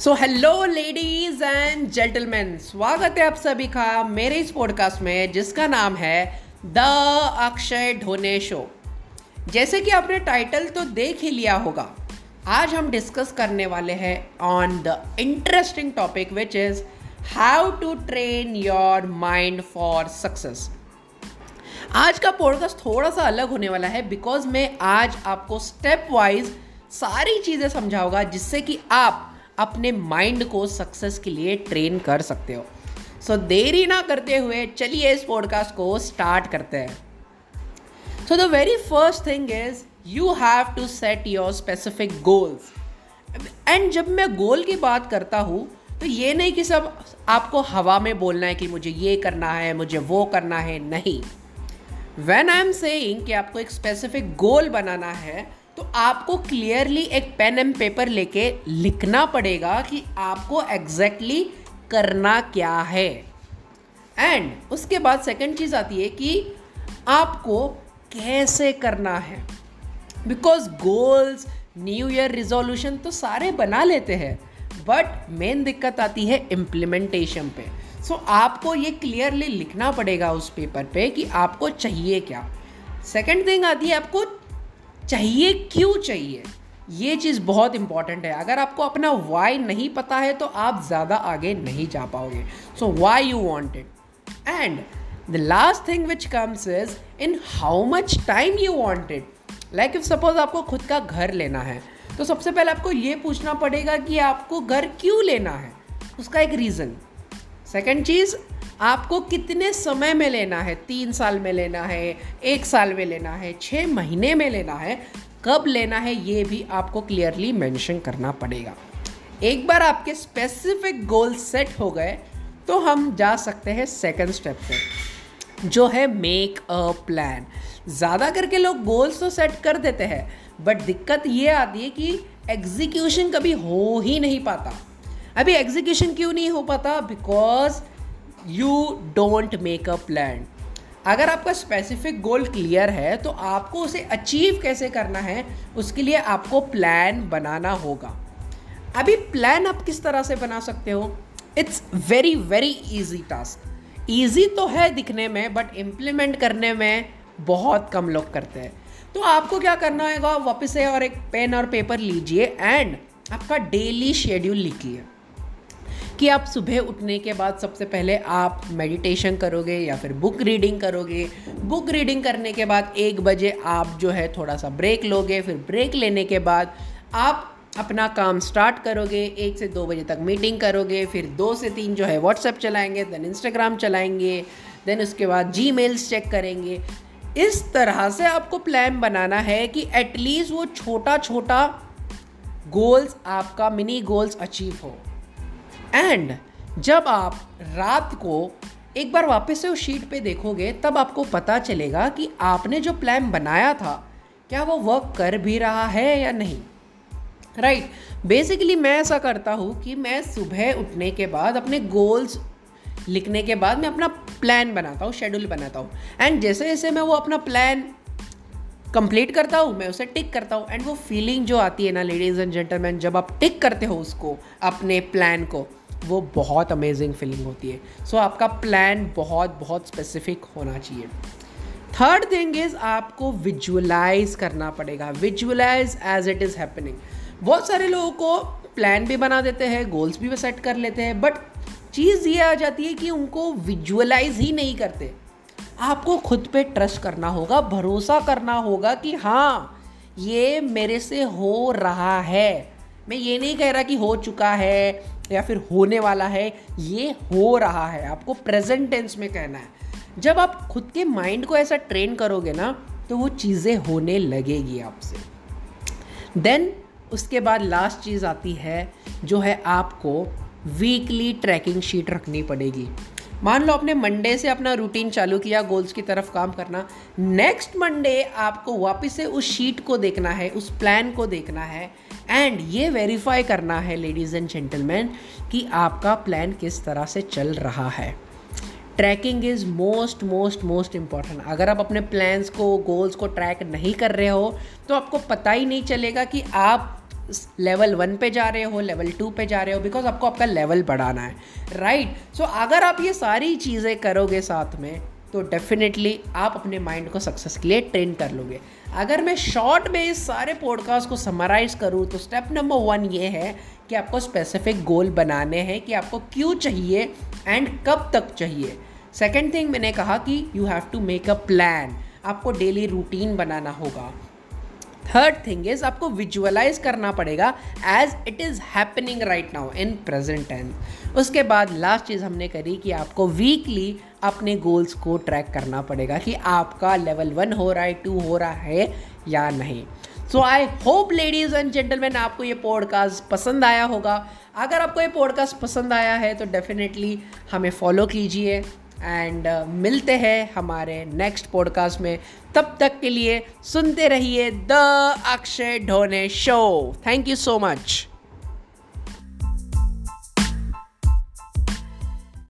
So hello ladies and gentleman स्वागत है आप सभी का मेरे इस पॉडकास्ट में, जिसका नाम है द अक्षय ढोने शो जैसे कि आपने टाइटल तो देख ही लिया होगा, आज हम डिस्कस करने वाले हैं on the interesting topic which is how to train your mind for success आज का पॉडकास्ट थोड़ा सा अलग होने वाला है बिकॉज़ मैं आज आपको स्टेप वाइज सारी चीज़ें समझाऊँगा, जिससे कि आप अपने माइंड को सक्सेस के लिए ट्रेन कर सकते हो। सो so, देरी ना करते हुए चलिए इस पॉडकास्ट को स्टार्ट करते हैं। So the very first thing is you have to set your specific goals and जब मैं गोल की बात करता हूँ तो ये नहीं कि सब आपको हवा में बोलना है कि मुझे ये करना है मुझे वो करना है नहीं। वेन आई एम सेइंग कि आपको एक स्पेसिफिक गोल बनाना है तो आपको क्लियरली एक पेन एंड पेपर लेके लिखना पड़ेगा कि आपको एग्जैक्टली exactly करना क्या है। एंड उसके बाद सेकंड चीज़ आती है कि आपको कैसे करना है। Because goals new year resolution तो सारे बना लेते हैं बट मेन दिक्कत आती है इम्प्लीमेंटेशन पे। सो so, आपको ये क्लियरली लिखना पड़ेगा उस पेपर पे कि आपको चाहिए क्या। सेकेंड थिंग आती है आपको चाहिए, क्यों चाहिए? ये चीज़ बहुत इंपॉर्टेंट है। अगर आपको अपना वाई नहीं पता है तो आप ज़्यादा आगे नहीं जा पाओगे। So why you want it and the last thing which comes is in how much time you want it like if suppose आपको खुद का घर लेना है तो सबसे पहले आपको ये पूछना पड़ेगा कि आपको घर क्यों लेना है? उसका एक रीज़न सेकेंड चीज़ आपको कितने समय में लेना है? तीन साल में लेना है, एक साल में लेना है छः महीने में लेना है? कब लेना है ये भी आपको क्लियरली मेंशन करना पड़ेगा। एक बार आपके स्पेसिफिक गोल सेट हो गए तो हम जा सकते हैं सेकंड स्टेप पे, जो है मेक अ प्लान ज़्यादा करके लोग गोल्स तो सेट कर देते हैं बट दिक्कत ये आती है कि एग्जीक्यूशन कभी हो ही नहीं पाता। अभी एग्जीक्यूशन क्यों नहीं हो पाता? Because you don't make a plan अगर आपका स्पेसिफिक गोल क्लियर है तो आपको उसे अचीव कैसे करना है, उसके लिए आपको प्लान बनाना होगा। अभी प्लान आप किस तरह से बना सकते हो? It's very very easy task easy तो है दिखने में बट इम्प्लीमेंट करने में बहुत कम लोग करते हैं। तो आपको क्या करना होगा? वापस से और एक पेन और पेपर लीजिए एंड आपका डेली शेड्यूल लिखिए। कि आप सुबह उठने के बाद सबसे पहले आप मेडिटेशन करोगे या फिर बुक रीडिंग करोगे। बुक रीडिंग करने के बाद एक बजे आप जो है थोड़ा सा ब्रेक लोगे, फिर ब्रेक लेने के बाद आप अपना काम स्टार्ट करोगे। एक से दो बजे तक मीटिंग करोगे, फिर दो से तीन जो है व्हाट्सएप चलाएँगे देन इंस्टाग्राम चलाएँगे देन उसके बाद जी मेल्स चेक करेंगे। इस तरह से आपको प्लान बनाना है कि एटलीस्ट वो छोटा छोटा गोल्स आपका मिनी गोल्स अचीव हो। एंड जब आप रात को एक बार वापस से उस शीट पे देखोगे, तब आपको पता चलेगा कि आपने जो प्लान बनाया था, क्या वो वर्क कर भी रहा है या नहीं राइट right. बेसिकली मैं ऐसा करता हूँ कि मैं सुबह उठने के बाद, अपने गोल्स लिखने के बाद मैं अपना प्लान बनाता हूँ शेड्यूल बनाता हूँ एंड जैसे जैसे मैं वो अपना प्लान कंप्लीट करता हूँ मैं उसे टिक करता हूँ। एंड वो फीलिंग जो आती है ना लेडीज़ एंड जेंटलमैन जब आप टिक करते हो उसको अपने प्लान को वो बहुत अमेजिंग फीलिंग होती है। सो so, आपका प्लान बहुत बहुत स्पेसिफिक होना चाहिए। थर्ड थिंग इज़ आपको विजुअलाइज करना पड़ेगा। Visualise as it is happening बहुत सारे लोगों को प्लान भी बना देते हैं गोल्स भी सेट कर लेते हैं बट चीज़ ये आ जाती है कि उनको विजुअलाइज ही नहीं करते। आपको खुद पे ट्रस्ट करना होगा, भरोसा करना होगा कि हाँ ये मेरे से हो रहा है। मैं ये नहीं कह रहा कि हो चुका है या फिर होने वाला है, ये हो रहा है। आपको प्रेजेंट टेंस में कहना है। जब आप खुद के माइंड को ऐसा ट्रेन करोगे ना तो वो चीज़ें होने लगेगी आपसे। देन उसके बाद लास्ट चीज़ आती है, जो है आपको वीकली ट्रैकिंग शीट रखनी पड़ेगी। मान लो आपने मंडे से अपना रूटीन चालू किया गोल्स की तरफ़ काम करना। नेक्स्ट मंडे आपको वापस से उस शीट को देखना है, उस प्लान को देखना है एंड ये वेरीफाई करना है लेडीज़ एंड जेंटलमैन कि आपका प्लान किस तरह से चल रहा है। Tracking is most most most important अगर आप अपने प्लान्स को गोल्स को ट्रैक नहीं कर रहे हो तो आपको पता ही नहीं चलेगा कि आप लेवल वन पे जा रहे हो लेवल टू पे जा रहे हो बिकॉज़ आपको आपका लेवल बढ़ाना है राइट right? सो so, अगर आप ये सारी चीज़ें करोगे साथ में तो डेफिनेटली आप अपने माइंड को सक्सेस के लिए ट्रेन कर लोगे। अगर मैं शॉर्ट में इस सारे पॉडकास्ट को समराइज करूँ तो स्टेप नंबर वन ये है कि आपको स्पेसिफिक गोल बनाने हैं कि आपको क्यों चाहिए एंड कब तक चाहिए। सेकेंड थिंग मैंने कहा कि you have to make a plan आपको डेली रूटीन बनाना होगा। थर्ड थिंग इज़ आपको विजुअलाइज करना पड़ेगा as it is happening right now in present tense उसके बाद लास्ट चीज़ हमने करी कि आपको वीकली अपने गोल्स को ट्रैक करना पड़ेगा कि आपका लेवल वन हो रहा है टू हो रहा है या नहीं. So I hope ladies and gentleman आपको ये पॉडकास्ट पसंद आया होगा. अगर आपको ये पॉडकास्ट पसंद आया है तो डेफिनेटली हमें फॉलो कीजिए. एंड uh, मिलते हैं हमारे नेक्स्ट पॉडकास्ट में। तब तक के लिए सुनते रहिए the Akshay Dhone show thank you so much